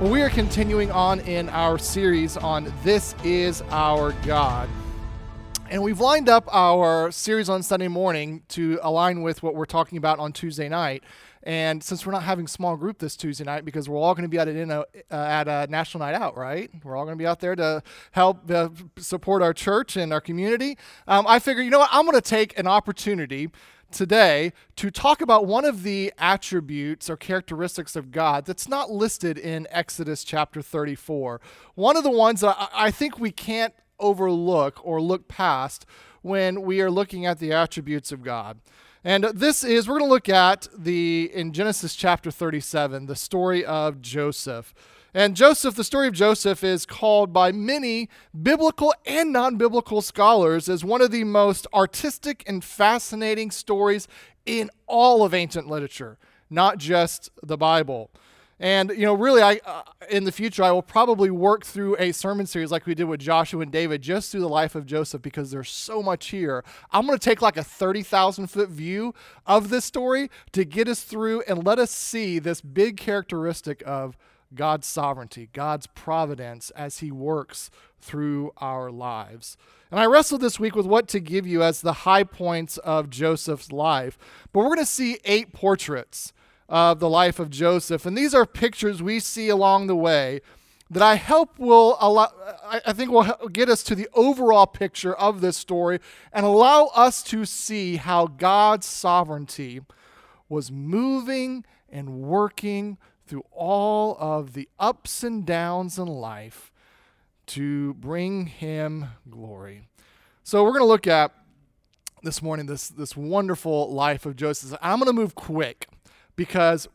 Well, we are continuing on in our series on This Is Our God. And we've lined up our series on Sunday morning to align with what we're talking about on Tuesday night. And since we're not having small group this Tuesday night, because we're all going to be at a, uh, at a National Night Out, right? We're all going to be out there to help uh, support our church and our community. Um, I figure, you know what? I'm going to take an opportunity today to talk about one of the attributes or characteristics of God that's not listed in Exodus chapter 34. One of the ones that I think we can't overlook or look past when we are looking at the attributes of God. And this is, we're going to look at the, in Genesis chapter 37, the story of Joseph. And Joseph, the story of Joseph is called by many biblical and non biblical scholars as one of the most artistic and fascinating stories in all of ancient literature, not just the Bible. And you know, really, I uh, in the future I will probably work through a sermon series like we did with Joshua and David, just through the life of Joseph, because there's so much here. I'm going to take like a thirty thousand foot view of this story to get us through and let us see this big characteristic of God's sovereignty, God's providence as He works through our lives. And I wrestled this week with what to give you as the high points of Joseph's life. But we're going to see eight portraits of the life of Joseph. And these are pictures we see along the way that I hope will allow, I think will get us to the overall picture of this story and allow us to see how God's sovereignty was moving and working through all of the ups and downs in life to bring him glory. So we're going to look at this morning this this wonderful life of Joseph. I'm going to move quick because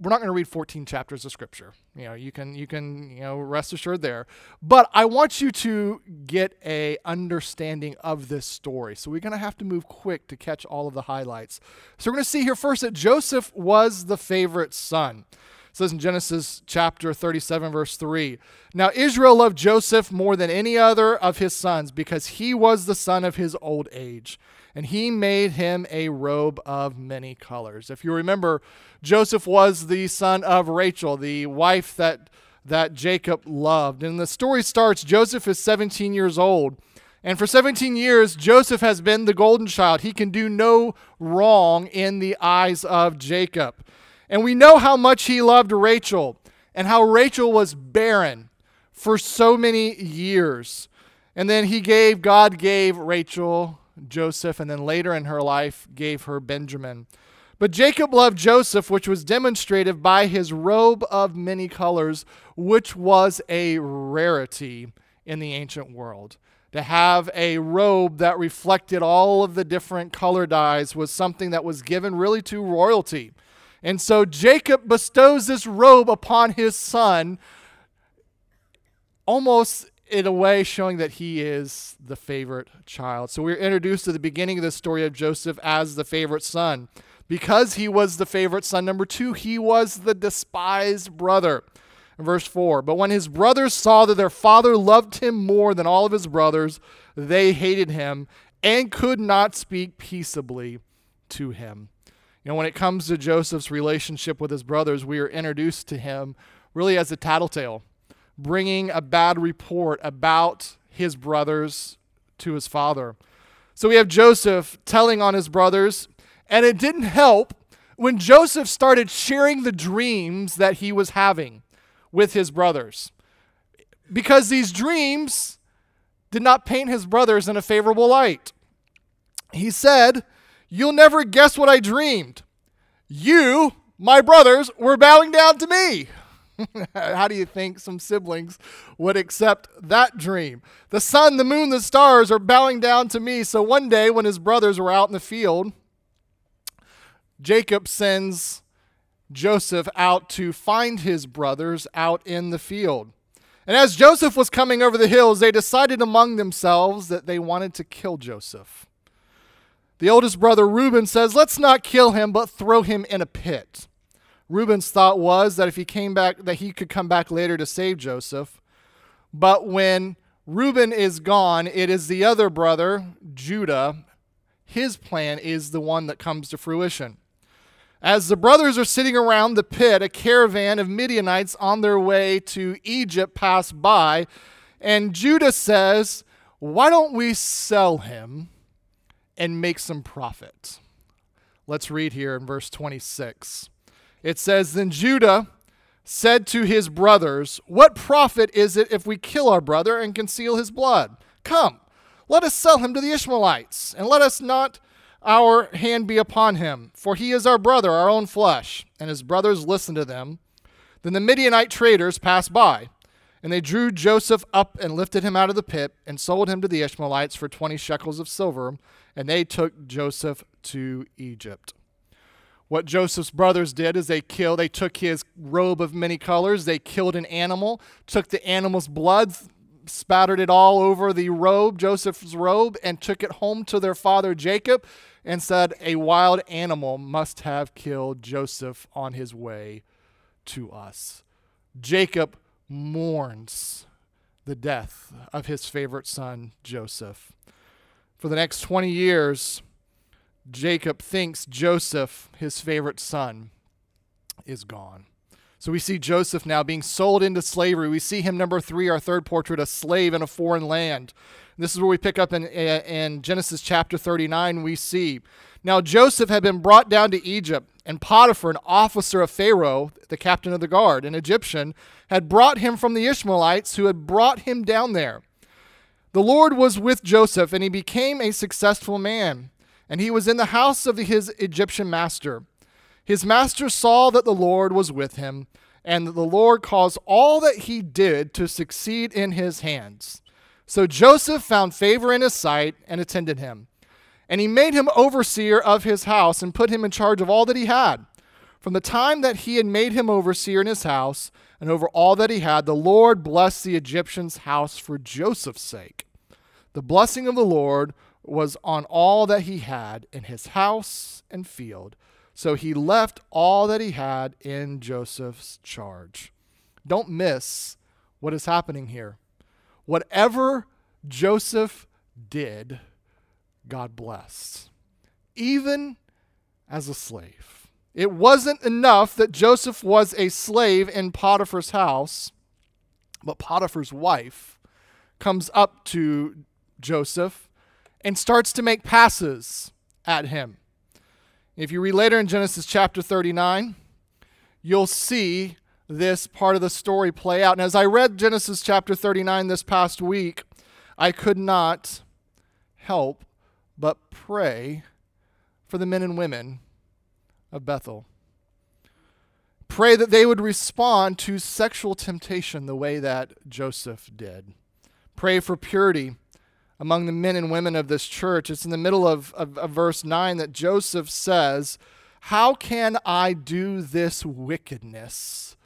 we're not going to read 14 chapters of scripture. You know, you can you can, you know, rest assured there. But I want you to get a understanding of this story. So we're going to have to move quick to catch all of the highlights. So we're going to see here first that Joseph was the favorite son says in Genesis chapter 37, verse 3 Now Israel loved Joseph more than any other of his sons because he was the son of his old age. And he made him a robe of many colors. If you remember, Joseph was the son of Rachel, the wife that, that Jacob loved. And the story starts Joseph is 17 years old. And for 17 years, Joseph has been the golden child. He can do no wrong in the eyes of Jacob. And we know how much he loved Rachel and how Rachel was barren for so many years. And then he gave, God gave Rachel Joseph, and then later in her life gave her Benjamin. But Jacob loved Joseph, which was demonstrated by his robe of many colors, which was a rarity in the ancient world. To have a robe that reflected all of the different color dyes was something that was given really to royalty. And so Jacob bestows this robe upon his son, almost in a way showing that he is the favorite child. So we're introduced to the beginning of the story of Joseph as the favorite son. Because he was the favorite son, number two, he was the despised brother. verse 4 But when his brothers saw that their father loved him more than all of his brothers, they hated him and could not speak peaceably to him. Know, when it comes to Joseph's relationship with his brothers, we are introduced to him really as a tattletale, bringing a bad report about his brothers to his father. So we have Joseph telling on his brothers, and it didn't help when Joseph started sharing the dreams that he was having with his brothers. Because these dreams did not paint his brothers in a favorable light. He said, You'll never guess what I dreamed. You, my brothers, were bowing down to me. How do you think some siblings would accept that dream? The sun, the moon, the stars are bowing down to me. So one day, when his brothers were out in the field, Jacob sends Joseph out to find his brothers out in the field. And as Joseph was coming over the hills, they decided among themselves that they wanted to kill Joseph. The oldest brother, Reuben, says, Let's not kill him, but throw him in a pit. Reuben's thought was that if he came back, that he could come back later to save Joseph. But when Reuben is gone, it is the other brother, Judah. His plan is the one that comes to fruition. As the brothers are sitting around the pit, a caravan of Midianites on their way to Egypt pass by, and Judah says, Why don't we sell him and make some profit? Let's read here in verse 26. It says, Then Judah said to his brothers, What profit is it if we kill our brother and conceal his blood? Come, let us sell him to the Ishmaelites, and let us not our hand be upon him, for he is our brother, our own flesh. And his brothers listened to them. Then the Midianite traders passed by, and they drew Joseph up and lifted him out of the pit, and sold him to the Ishmaelites for twenty shekels of silver, and they took Joseph to Egypt. What Joseph's brothers did is they killed, they took his robe of many colors, they killed an animal, took the animal's blood, spattered it all over the robe, Joseph's robe, and took it home to their father Jacob and said, A wild animal must have killed Joseph on his way to us. Jacob mourns the death of his favorite son, Joseph. For the next 20 years, Jacob thinks Joseph, his favorite son, is gone. So we see Joseph now being sold into slavery. We see him, number three, our third portrait, a slave in a foreign land. This is where we pick up in, uh, in Genesis chapter 39. We see now Joseph had been brought down to Egypt, and Potiphar, an officer of Pharaoh, the captain of the guard, an Egyptian, had brought him from the Ishmaelites who had brought him down there. The Lord was with Joseph, and he became a successful man, and he was in the house of his Egyptian master. His master saw that the Lord was with him, and that the Lord caused all that he did to succeed in his hands. So Joseph found favor in his sight and attended him. And he made him overseer of his house and put him in charge of all that he had. From the time that he had made him overseer in his house and over all that he had, the Lord blessed the Egyptian's house for Joseph's sake. The blessing of the Lord was on all that he had in his house and field so he left all that he had in Joseph's charge. Don't miss what is happening here. Whatever Joseph did, God blessed, even as a slave. It wasn't enough that Joseph was a slave in Potiphar's house, but Potiphar's wife comes up to Joseph and starts to make passes at him. If you read later in Genesis chapter 39, you'll see this part of the story play out. And as I read Genesis chapter 39 this past week, I could not help but pray for the men and women of Bethel. Pray that they would respond to sexual temptation the way that Joseph did. Pray for purity among the men and women of this church. It's in the middle of, of, of, verse 9 that Joseph says, How can I do this wickedness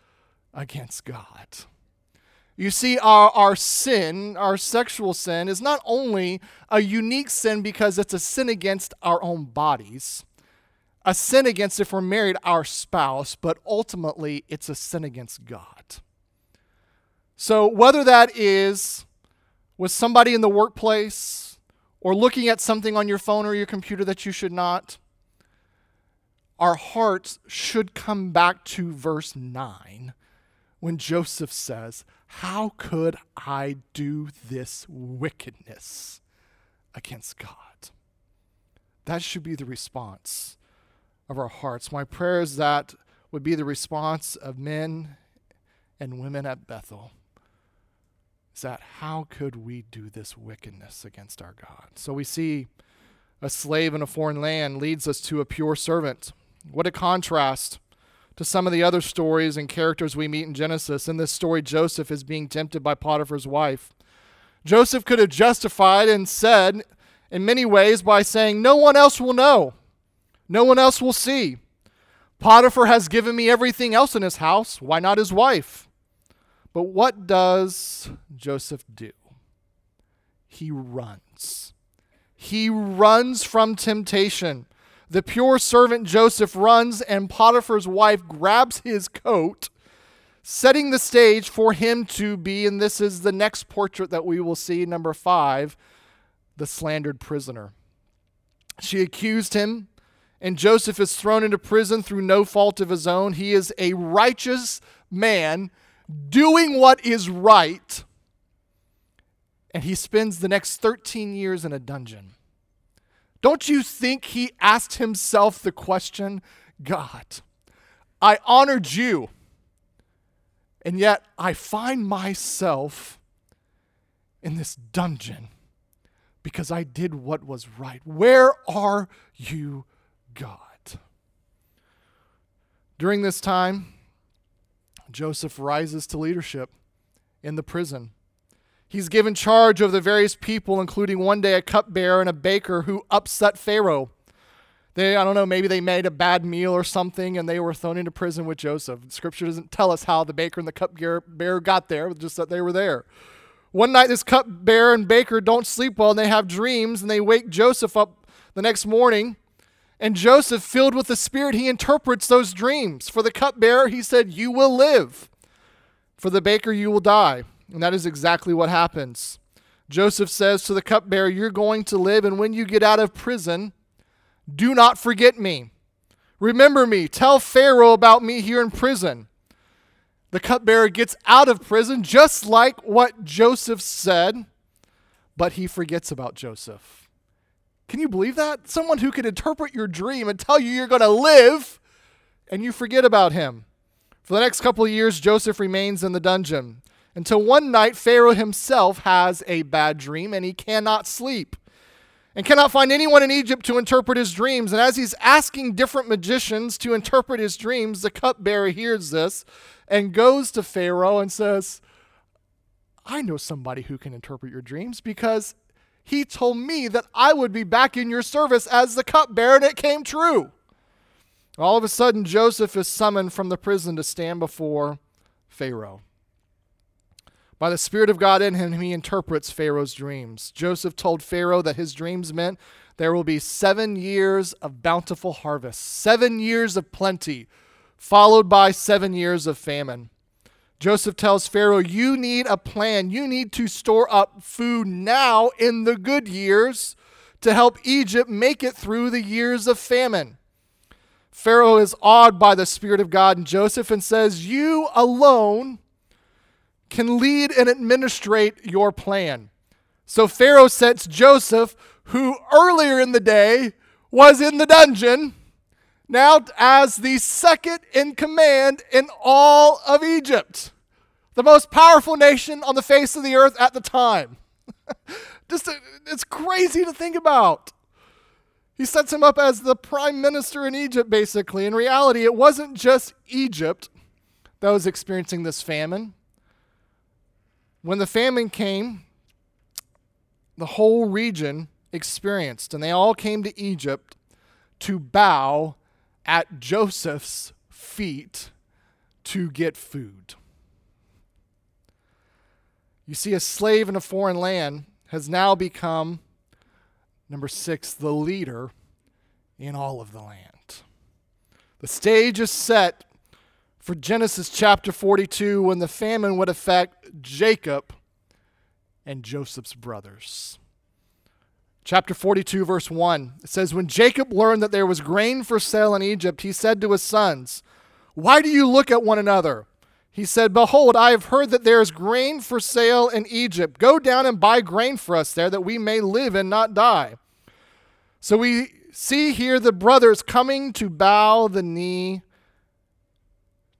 against God? You see, our, our sin, our sexual sin, is not only a unique sin because it's a sin against our own bodies, a sin against, if we're married, our spouse, but ultimately it's a sin against God. So, whether that is with somebody in the workplace or looking at something on your phone or your computer that you should not, our hearts should come back to verse 9 when Joseph says, How could I do this wickedness against God? That should be the response of our hearts. My prayer is that would be the response of men and women at Bethel is that how could we do this wickedness against our God? So we see a slave in a foreign land leads us to a pure servant. What a contrast to some of the other stories and characters we meet in Genesis. In this story, Joseph is being tempted by Potiphar's wife. Joseph could have justified and said, in many ways, by saying, No one else will know, no one else will see. Potiphar has given me everything else in his house. Why not his wife? But what does Joseph do? He runs. He runs from temptation. The pure servant Joseph runs, and Potiphar's wife grabs his coat, setting the stage for him to be, and this is the next portrait that we will see, number five, the slandered prisoner. She accused him and Joseph is thrown into prison through no fault of his own. He is a righteous man doing what is right, and he spends the next 13 years in a dungeon. Don't you think he asked himself the question God, I honored you, and yet I find myself in this dungeon because I did what was right. Where are you, God? During this time, Joseph rises to leadership in the prison. He's given charge of the various people, including one day a cupbearer and a baker who upset Pharaoh. They, I don't know, maybe they made a bad meal or something and they were thrown into prison with Joseph. Scripture doesn't tell us how the baker and the cupbearer got there, just that they were there. One night, this cupbearer and baker don't sleep well and they have dreams and they wake Joseph up the next morning. And Joseph, filled with the Spirit, he interprets those dreams. For the cupbearer, he said, You will live. For the baker, you will die. And that is exactly what happens. Joseph says to the cupbearer, You're going to live, and when you get out of prison, do not forget me. Remember me. Tell Pharaoh about me here in prison. The cupbearer gets out of prison just like what Joseph said, but he forgets about Joseph. Can you believe that? Someone who could interpret your dream and tell you you're going to live, and you forget about him. For the next couple of years, Joseph remains in the dungeon until one night Pharaoh himself has a bad dream and he cannot sleep and cannot find anyone in Egypt to interpret his dreams. And as he's asking different magicians to interpret his dreams, the cupbearer hears this and goes to Pharaoh and says, I know somebody who can interpret your dreams because he told me that I would be back in your service as the cupbearer, and it came true. All of a sudden, Joseph is summoned from the prison to stand before Pharaoh. By the Spirit of God in him, he interprets Pharaoh's dreams. Joseph told Pharaoh that his dreams meant there will be seven years of bountiful harvest, seven years of plenty, followed by seven years of famine. Joseph tells Pharaoh, You need a plan. You need to store up food now in the good years to help Egypt make it through the years of famine. Pharaoh is awed by the Spirit of God in Joseph and says, You alone can lead and administrate your plan. So Pharaoh sets Joseph, who earlier in the day was in the dungeon, now as the second in command in all of Egypt, the most powerful nation on the face of the earth at the time. Just a, it's crazy to think about. He sets him up as the prime minister in Egypt, basically. In reality, it wasn't just Egypt that was experiencing this famine. When the famine came, the whole region experienced, and they all came to Egypt to bow at Joseph's feet to get food. You see, a slave in a foreign land has now become, number six, the leader in all of the land. The stage is set for Genesis chapter 42 when the famine would affect Jacob and Joseph's brothers. Chapter 42, verse 1. It says, When Jacob learned that there was grain for sale in Egypt, he said to his sons, Why do you look at one another? He said, Behold, I have heard that there is grain for sale in Egypt. Go down and buy grain for us there, that we may live and not die. So we see here the brothers coming to bow the knee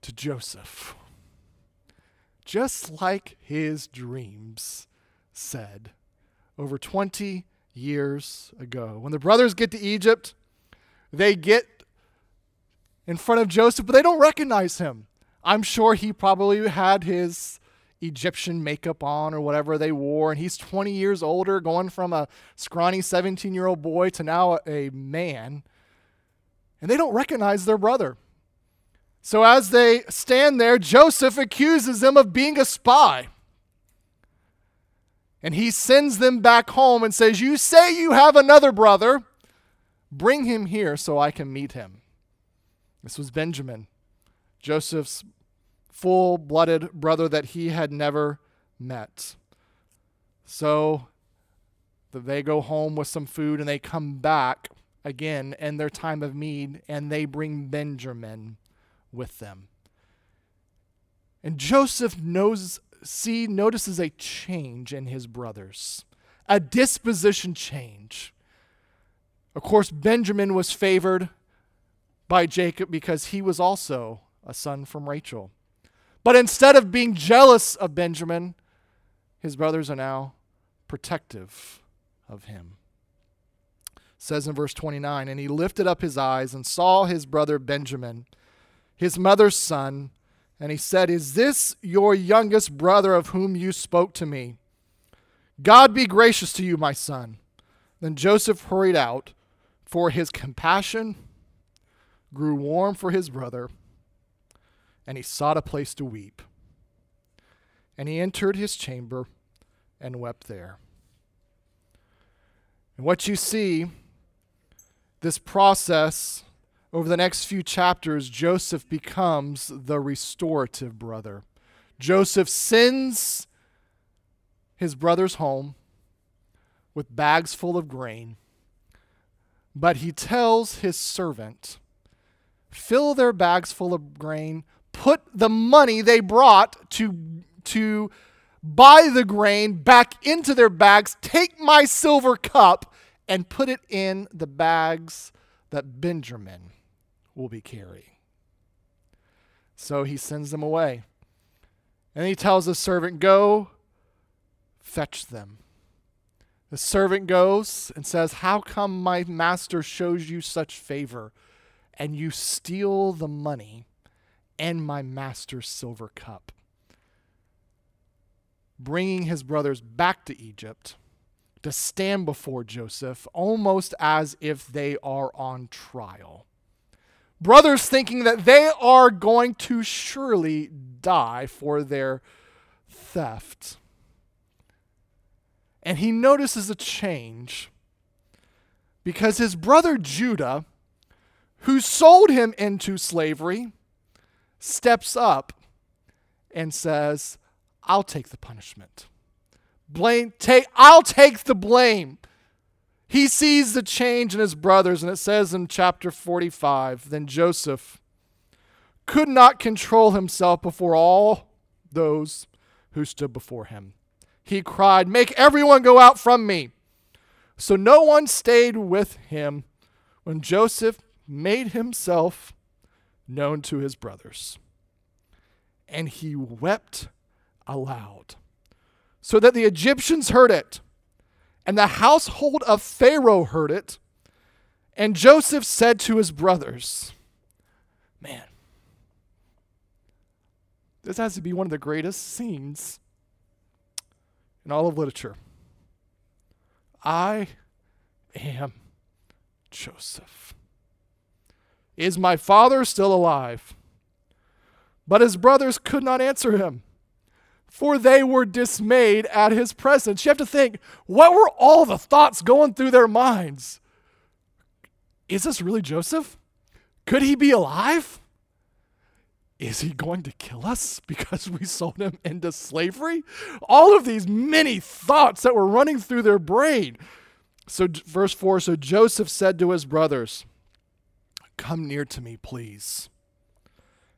to Joseph, just like his dreams said over 20 years ago. When the brothers get to Egypt, they get in front of Joseph, but they don't recognize him. I'm sure he probably had his Egyptian makeup on or whatever they wore, and he's 20 years older, going from a scrawny 17 year old boy to now a man. And they don't recognize their brother. So as they stand there, Joseph accuses them of being a spy. And he sends them back home and says, You say you have another brother. Bring him here so I can meet him. This was Benjamin, Joseph's full blooded brother that he had never met. So they go home with some food and they come back again in their time of need, and they bring Benjamin with them. And Joseph knows, see, notices a change in his brothers, a disposition change. Of course, Benjamin was favored by Jacob because he was also a son from Rachel. But instead of being jealous of Benjamin, his brothers are now protective of him. It says in verse 29 And he lifted up his eyes and saw his brother Benjamin, his mother's son, and he said, Is this your youngest brother of whom you spoke to me? God be gracious to you, my son. Then Joseph hurried out, for his compassion grew warm for his brother, and he sought a place to weep. And he entered his chamber and wept there. And what you see, this process over the next few chapters, Joseph becomes the restorative brother. Joseph sends his brothers home with bags full of grain, but he tells his servant, Fill their bags full of grain, put the money they brought to, to buy the grain back into their bags, take my silver cup, and put it in the bags that Benjamin will be carrying. So he sends them away. And he tells the servant, Go fetch them. The servant goes and says, How come my master shows you such favor and you steal the money and my master's silver cup? Bringing his brothers back to Egypt to stand before Joseph almost as if they are on trial. Brothers thinking that they are going to surely die for their theft. And he notices a change because his brother Judah, who sold him into slavery, steps up and says, I'll take the punishment blame take I'll take the blame. He sees the change in his brothers and it says in chapter 45 then Joseph could not control himself before all those who stood before him. He cried, "Make everyone go out from me." So no one stayed with him when Joseph made himself known to his brothers. And he wept aloud so that the Egyptians heard it, and the household of Pharaoh heard it. And Joseph said to his brothers, Man, this has to be one of the greatest scenes in all of literature. I am Joseph. Is my father still alive? But his brothers could not answer him for they were dismayed at his presence. You have to think, what were all the thoughts going through their minds? Is this really Joseph? Could he be alive? Is he going to kill us because we sold him into slavery? All of these many thoughts that were running through their brain. So, verse 4 So Joseph said to his brothers, Come near to me, please.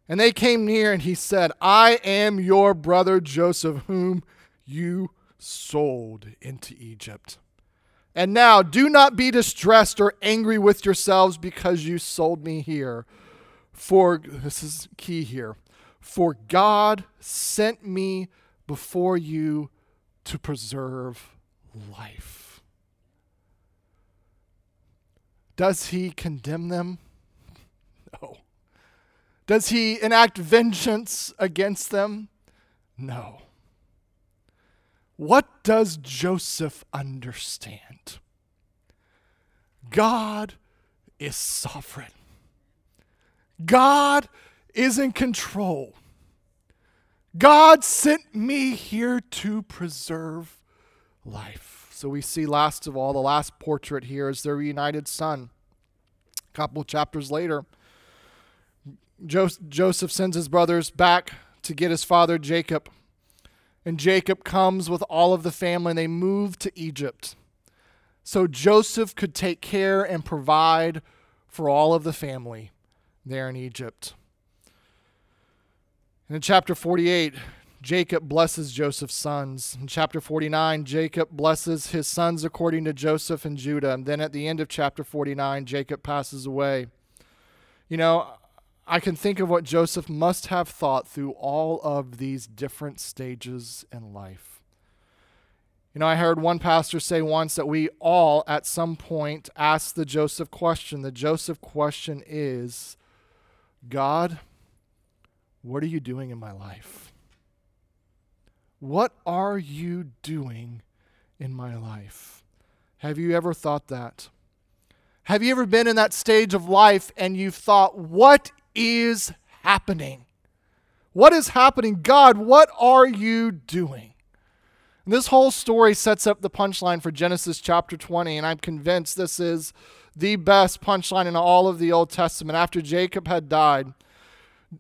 And they came near, and he said, I am your brother Joseph, whom you sold into Egypt. And now do not be distressed or angry with yourselves because you sold me here. For, this is key here, for God sent me before you to preserve life. Does he condemn them? No. Does he enact vengeance against them? No. What does Joseph understand? God is sovereign. God is in control. God sent me here to preserve life. So we see, last of all, the last portrait here is their reunited son. A couple chapters later, Joseph sends his brothers back to get his father Jacob. And Jacob comes with all of the family and they move to Egypt. so Joseph could take care and provide for all of the family there in Egypt. And in chapter 48, Jacob blesses Joseph's sons. In chapter 49, Jacob blesses his sons according to Joseph and Judah. And then at the end of chapter 49, Jacob passes away. You know, I can think of what Joseph must have thought through all of these different stages in life. You know, I heard one pastor say once that we all, at some point, ask the Joseph question. The Joseph question is God, what are you doing in my life? What are you doing in my life? Have you ever thought that? Have you ever been in that stage of life and you've thought, what is happening? What is happening? God, what are you doing? And this whole story sets up the punchline for Genesis chapter 20, and I'm convinced this is the best punchline in all of the Old Testament. After Jacob had died,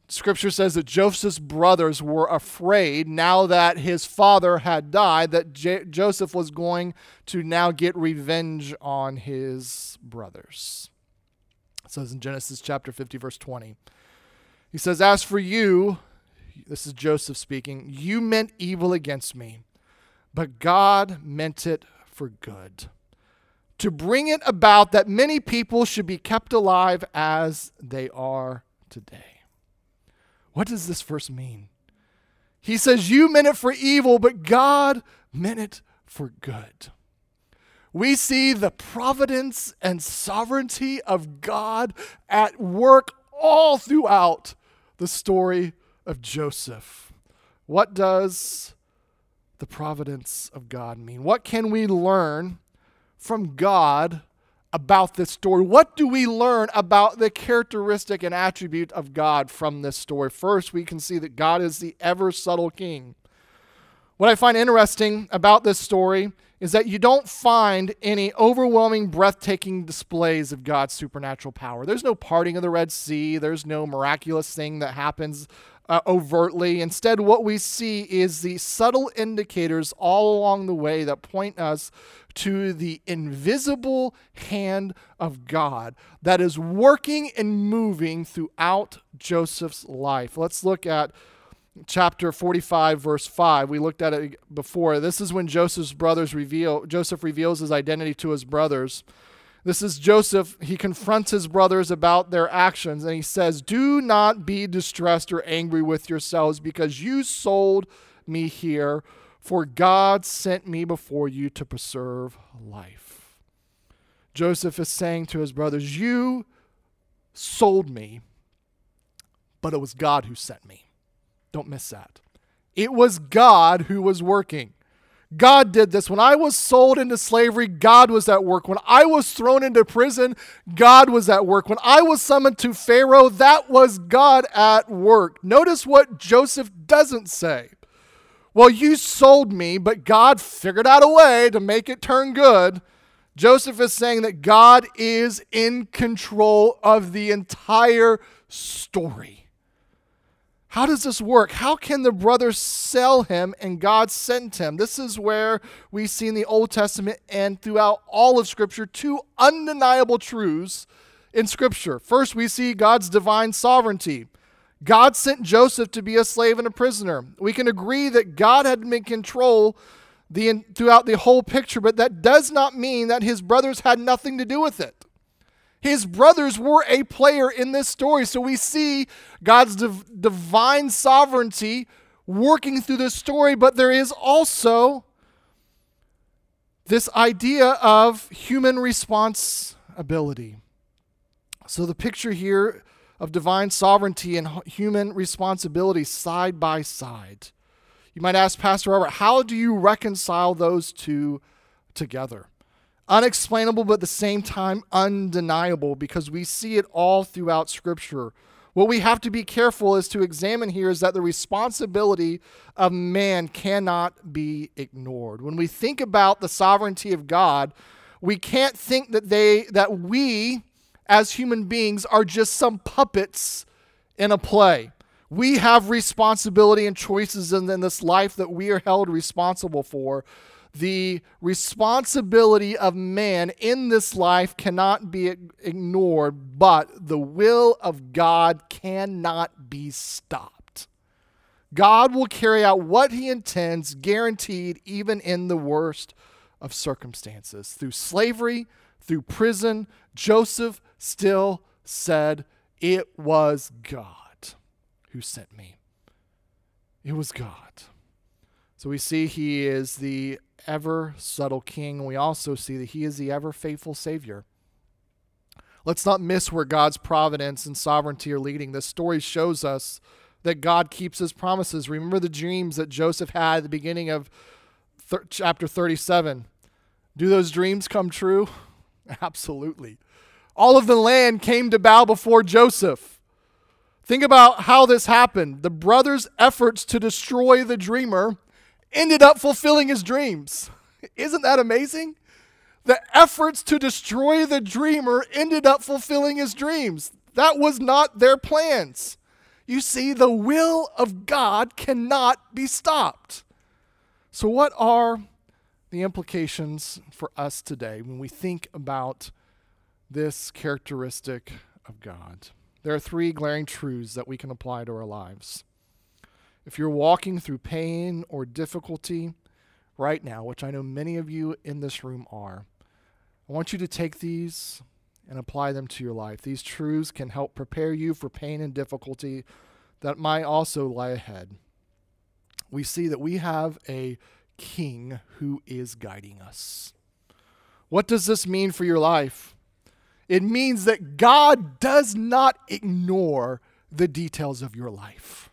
Scripture says that Joseph's brothers were afraid now that his father had died, that J- Joseph was going to now get revenge on his brothers. Says in Genesis chapter 50, verse 20. He says, As for you, this is Joseph speaking, you meant evil against me but God meant it for good. To bring it about that many people should be kept alive as they are today. What does this verse mean? He says, You meant it for evil, but God meant it for good. We see the providence and sovereignty of God at work all throughout the story of Joseph. What does the providence of God mean? What can we learn from God about this story? What do we learn about the characteristic and attribute of God from this story? First, we can see that God is the ever subtle king. What I find interesting about this story is that you don't find any overwhelming, breathtaking displays of God's supernatural power. There's no parting of the Red Sea, there's no miraculous thing that happens uh, overtly. Instead, what we see is the subtle indicators all along the way that point us to the invisible hand of God that is working and moving throughout Joseph's life. Let's look at chapter 45 verse 5 we looked at it before this is when joseph's brothers reveal joseph reveals his identity to his brothers this is Joseph. He confronts his brothers about their actions and he says, Do not be distressed or angry with yourselves because you sold me here, for God sent me before you to preserve life. Joseph is saying to his brothers, You sold me, but it was God who sent me. Don't miss that. It was God who was working. God did this. When I was sold into slavery, God was at work. When I was thrown into prison, God was at work. When I was summoned to Pharaoh, that was God at work. Notice what Joseph doesn't say. Well, you sold me, but God figured out a way to make it turn good. Joseph is saying that God is in control of the entire story. How does this work? How can the brothers sell him and God sent him? This is where we see in the Old Testament and throughout all of Scripture two undeniable truths in Scripture. First, we see God's divine sovereignty. God sent Joseph to be a slave and a prisoner. We can agree that God had been in control the, throughout the whole picture, but that does not mean that his brothers had nothing to do with it. His brothers were a player in this story. So we see God's div- divine sovereignty working through this story, but there is also this idea of human responsibility. So the picture here of divine sovereignty and human responsibility side by side. You might ask Pastor Robert, how do you reconcile those two together? Unexplainable, but at the same time undeniable because we see it all throughout Scripture. What we have to be careful is to examine here is that the responsibility of man cannot be ignored. When we think about the sovereignty of God, we can't think that they that we as human beings are just some puppets in a play. We have responsibility and choices in, in this life that we are held responsible for. The responsibility of man in this life cannot be ignored, but the will of God cannot be stopped. God will carry out what he intends, guaranteed, even in the worst of circumstances. Through slavery, through prison, Joseph still said, It was God who sent me. It was God. So we see he is the ever subtle king. We also see that he is the ever faithful Savior. Let's not miss where God's providence and sovereignty are leading. This story shows us that God keeps his promises. Remember the dreams that Joseph had at the beginning of chapter 37. Do those dreams come true? Absolutely. All of the land came to bow before Joseph. Think about how this happened. The brothers' efforts to destroy the dreamer ended up fulfilling his dreams. Isn't that amazing? The efforts to destroy the dreamer ended up fulfilling his dreams. That was not their plans. You see, the will of God cannot be stopped. So, what are the implications for us today when we think about this characteristic of God? There are three glaring truths that we can apply to our lives. If you're walking through pain or difficulty right now, which I know many of you in this room are, I want you to take these and apply them to your life. These truths can help prepare you for pain and difficulty that might also lie ahead. We see that we have a king who is guiding us. What does this mean for your life? It means that God does not ignore the details of your life.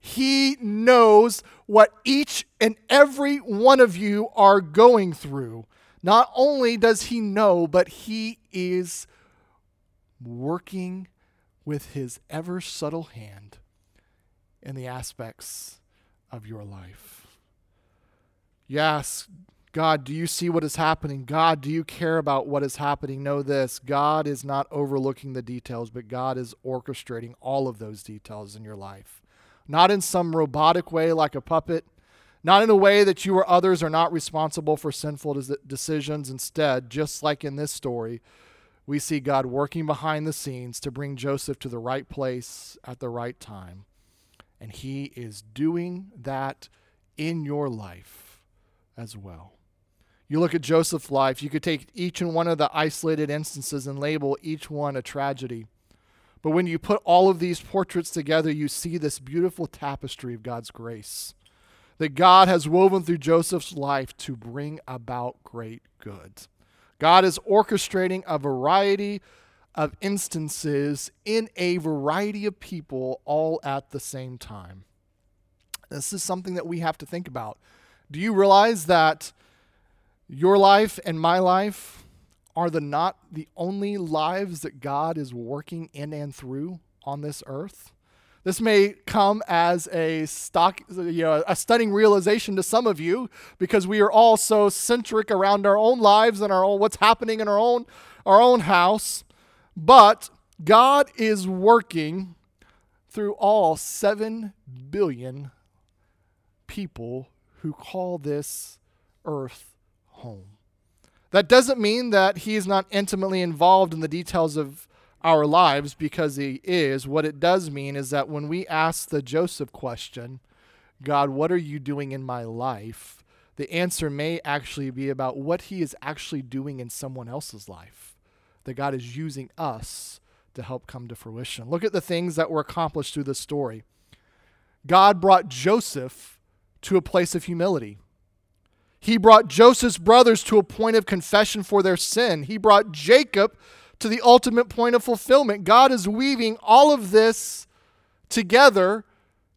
He knows what each and every one of you are going through. Not only does He know, but He is working with His ever subtle hand in the aspects of your life. Yes, God, do you see what is happening? God, do you care about what is happening? Know this God is not overlooking the details, but God is orchestrating all of those details in your life not in some robotic way like a puppet, not in a way that you or others are not responsible for sinful decisions. Instead, just like in this story, we see God working behind the scenes to bring Joseph to the right place at the right time. And he is doing that in your life as well. You look at Joseph's life, you could take each and one of the isolated instances and label each one a tragedy. But when you put all of these portraits together, you see this beautiful tapestry of God's grace that God has woven through Joseph's life to bring about great good. God is orchestrating a variety of instances in a variety of people all at the same time. This is something that we have to think about. Do you realize that your life and my life are the not the only lives that God is working in and through on this earth. This may come as a stock, you know, a stunning realization to some of you because we are all so centric around our own lives and our own what's happening in our own our own house. But God is working through all 7 billion people who call this earth home. That doesn't mean that he is not intimately involved in the details of our lives because he is. What it does mean is that when we ask the Joseph question, God, what are you doing in my life? The answer may actually be about what he is actually doing in someone else's life. That God is using us to help come to fruition. Look at the things that were accomplished through this story. God brought Joseph to a place of humility. He brought Joseph's brothers to a point of confession for their sin. He brought Jacob to the ultimate point of fulfillment. God is weaving all of this together.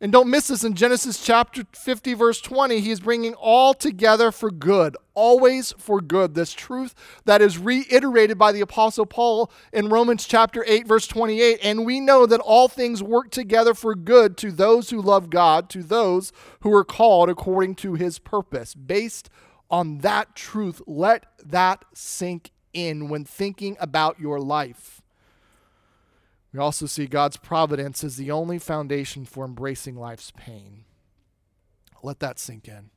And don't miss this in Genesis chapter 50, verse 20. He is bringing all together for good, always for good. This truth that is reiterated by the Apostle Paul in Romans chapter 8, verse 28. And we know that all things work together for good to those who love God, to those who are called according to his purpose. Based on that truth, let that sink in when thinking about your life. We also see God's providence as the only foundation for embracing life's pain. Let that sink in.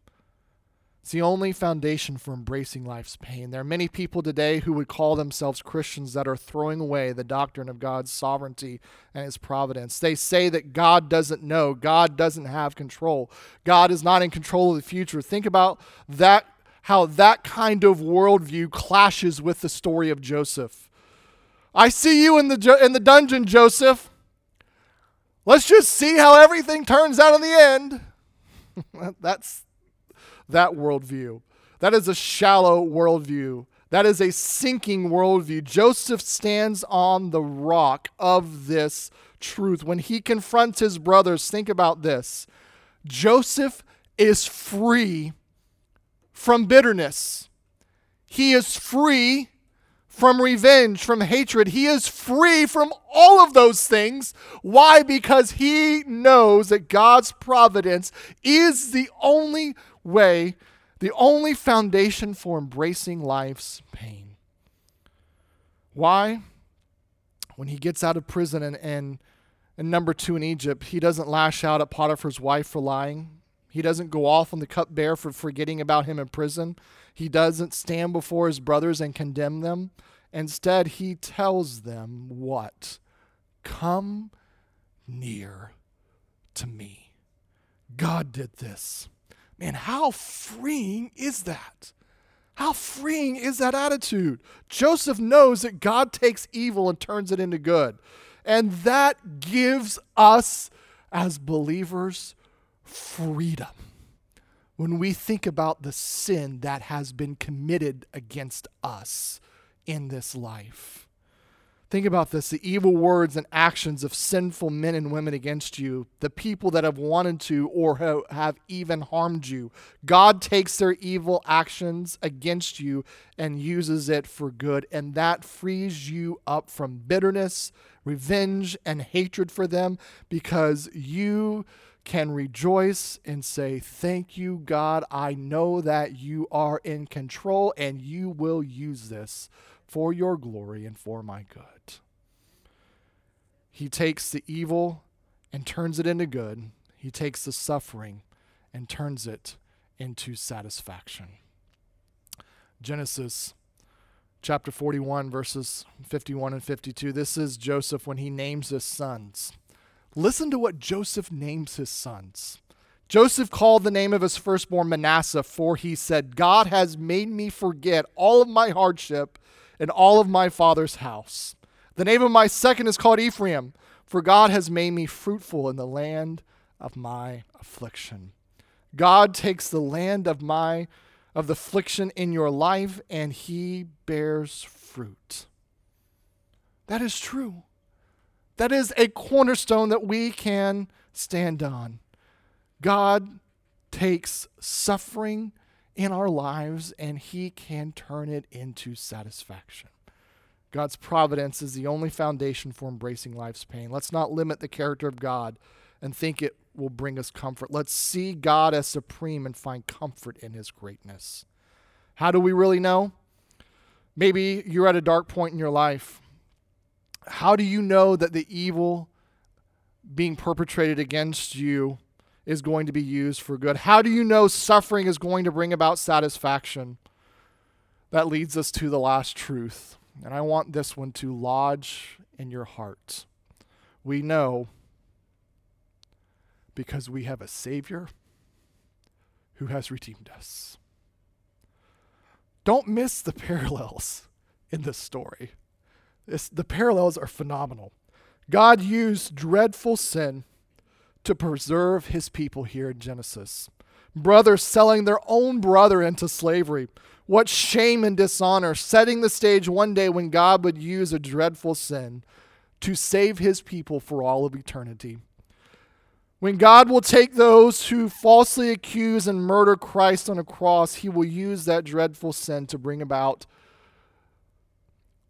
It's the only foundation for embracing life's pain. There are many people today who would call themselves Christians that are throwing away the doctrine of God's sovereignty and his providence. They say that God doesn't know, God doesn't have control, God is not in control of the future. Think about that how that kind of worldview clashes with the story of Joseph. I see you in the in the dungeon, Joseph. Let's just see how everything turns out in the end. That's that worldview. That is a shallow worldview. That is a sinking worldview. Joseph stands on the rock of this truth. When he confronts his brothers, think about this Joseph is free from bitterness, he is free from revenge, from hatred. He is free from all of those things. Why? Because he knows that God's providence is the only way, the only foundation for embracing life's pain. Why? When he gets out of prison and, and, and number two in Egypt, he doesn't lash out at Potiphar's wife for lying. He doesn't go off on the cupbearer for forgetting about him in prison. He doesn't stand before his brothers and condemn them. Instead, he tells them what? Come near to me. God did this. Man, how freeing is that? How freeing is that attitude? Joseph knows that God takes evil and turns it into good. And that gives us, as believers, freedom. When we think about the sin that has been committed against us in this life. Think about this the evil words and actions of sinful men and women against you, the people that have wanted to or have even harmed you. God takes their evil actions against you and uses it for good, and that frees you up from bitterness, revenge, and hatred for them because you can rejoice and say, Thank you, God. I know that you are in control and you will use this for your glory and for my good. He takes the evil and turns it into good. He takes the suffering and turns it into satisfaction. Genesis chapter 41, verses 51 and 52. This is Joseph when he names his sons. Listen to what Joseph names his sons. Joseph called the name of his firstborn Manasseh, for he said, God has made me forget all of my hardship and all of my father's house. The name of my second is called Ephraim, for God has made me fruitful in the land of my affliction. God takes the land of my of the affliction in your life and he bears fruit. That is true. That is a cornerstone that we can stand on. God takes suffering in our lives and he can turn it into satisfaction. God's providence is the only foundation for embracing life's pain. Let's not limit the character of God and think it will bring us comfort. Let's see God as supreme and find comfort in his greatness. How do we really know? Maybe you're at a dark point in your life. How do you know that the evil being perpetrated against you is going to be used for good? How do you know suffering is going to bring about satisfaction? That leads us to the last truth. And I want this one to lodge in your heart. We know because we have a Savior who has redeemed us. Don't miss the parallels in this story. The parallels are phenomenal. God used dreadful sin to preserve his people here in Genesis. Brothers selling their own brother into slavery what shame and dishonor, setting the stage one day when God would use a dreadful sin to save his people for all of eternity. When God will take those who falsely accuse and murder Christ on a cross, he will use that dreadful sin to bring about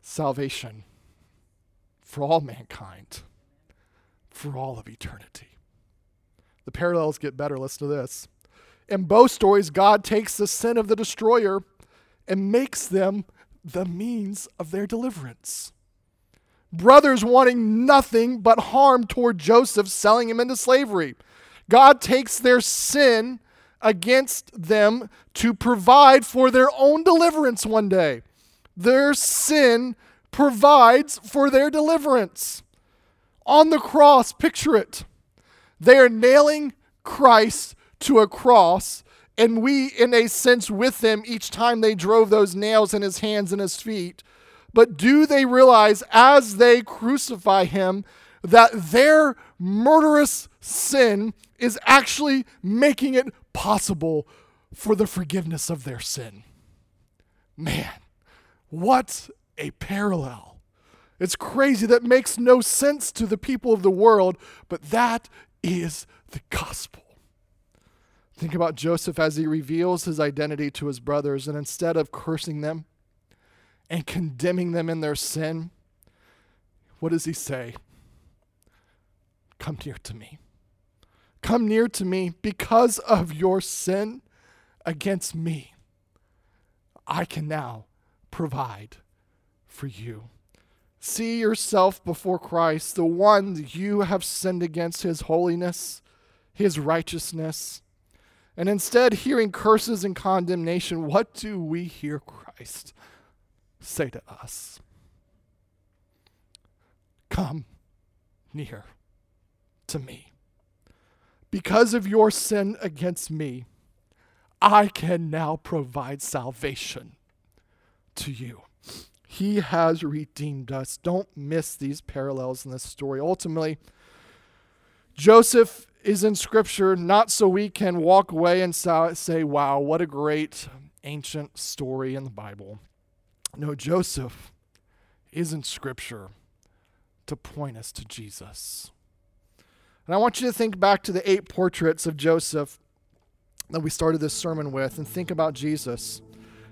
salvation for all mankind, for all of eternity. The parallels get better. Listen to this. In both stories, God takes the sin of the destroyer and makes them the means of their deliverance. Brothers wanting nothing but harm toward Joseph, selling him into slavery. God takes their sin against them to provide for their own deliverance one day. Their sin provides for their deliverance. On the cross, picture it. They are nailing Christ to a cross, and we, in a sense, with them each time they drove those nails in his hands and his feet. But do they realize as they crucify him that their murderous sin is actually making it possible for the forgiveness of their sin? Man, what a parallel. It's crazy. That makes no sense to the people of the world, but that is the gospel. Think about Joseph as he reveals his identity to his brothers, and instead of cursing them and condemning them in their sin, what does he say? Come near to me. Come near to me because of your sin against me. I can now provide for you. See yourself before Christ, the one you have sinned against his holiness, his righteousness. And instead, hearing curses and condemnation, what do we hear Christ say to us? Come near to me. Because of your sin against me, I can now provide salvation to you. He has redeemed us. Don't miss these parallels in this story. Ultimately, Joseph is in Scripture not so we can walk away and say, wow, what a great ancient story in the Bible. No, Joseph is in Scripture to point us to Jesus. And I want you to think back to the eight portraits of Joseph that we started this sermon with and think about Jesus.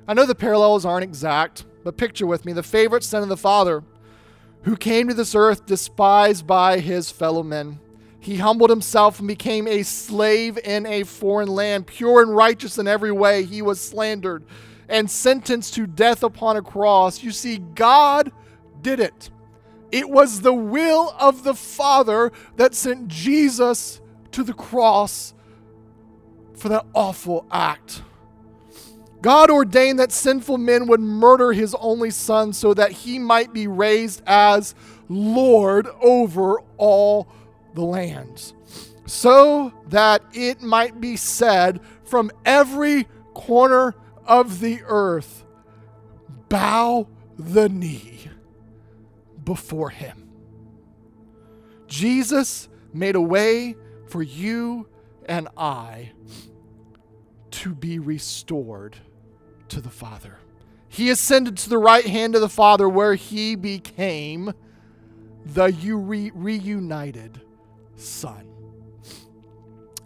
I know the parallels aren't exact, but picture with me the favorite son of the Father who came to this earth despised by his fellow men. He humbled himself and became a slave in a foreign land, pure and righteous in every way. He was slandered and sentenced to death upon a cross. You see, God did it. It was the will of the Father that sent Jesus to the cross for that awful act. God ordained that sinful men would murder his only son so that he might be raised as Lord over all the lands, so that it might be said from every corner of the earth, bow the knee before him. Jesus made a way for you and I to be restored to the Father. He ascended to the right hand of the Father where he became the re- reunited Son.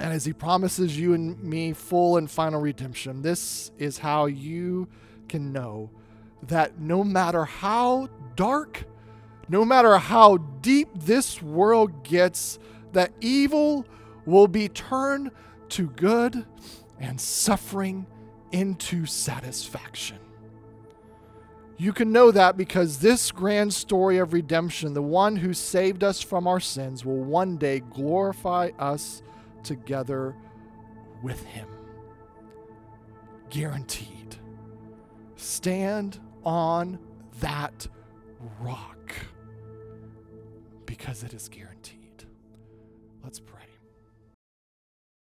And as he promises you and me full and final redemption, this is how you can know that no matter how dark no matter how deep this world gets, that evil will be turned to good and suffering into satisfaction. You can know that because this grand story of redemption, the one who saved us from our sins, will one day glorify us together with him. Guaranteed. Stand on that rock because it is guaranteed. Let's pray.